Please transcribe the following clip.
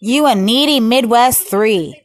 You a needy Midwest three.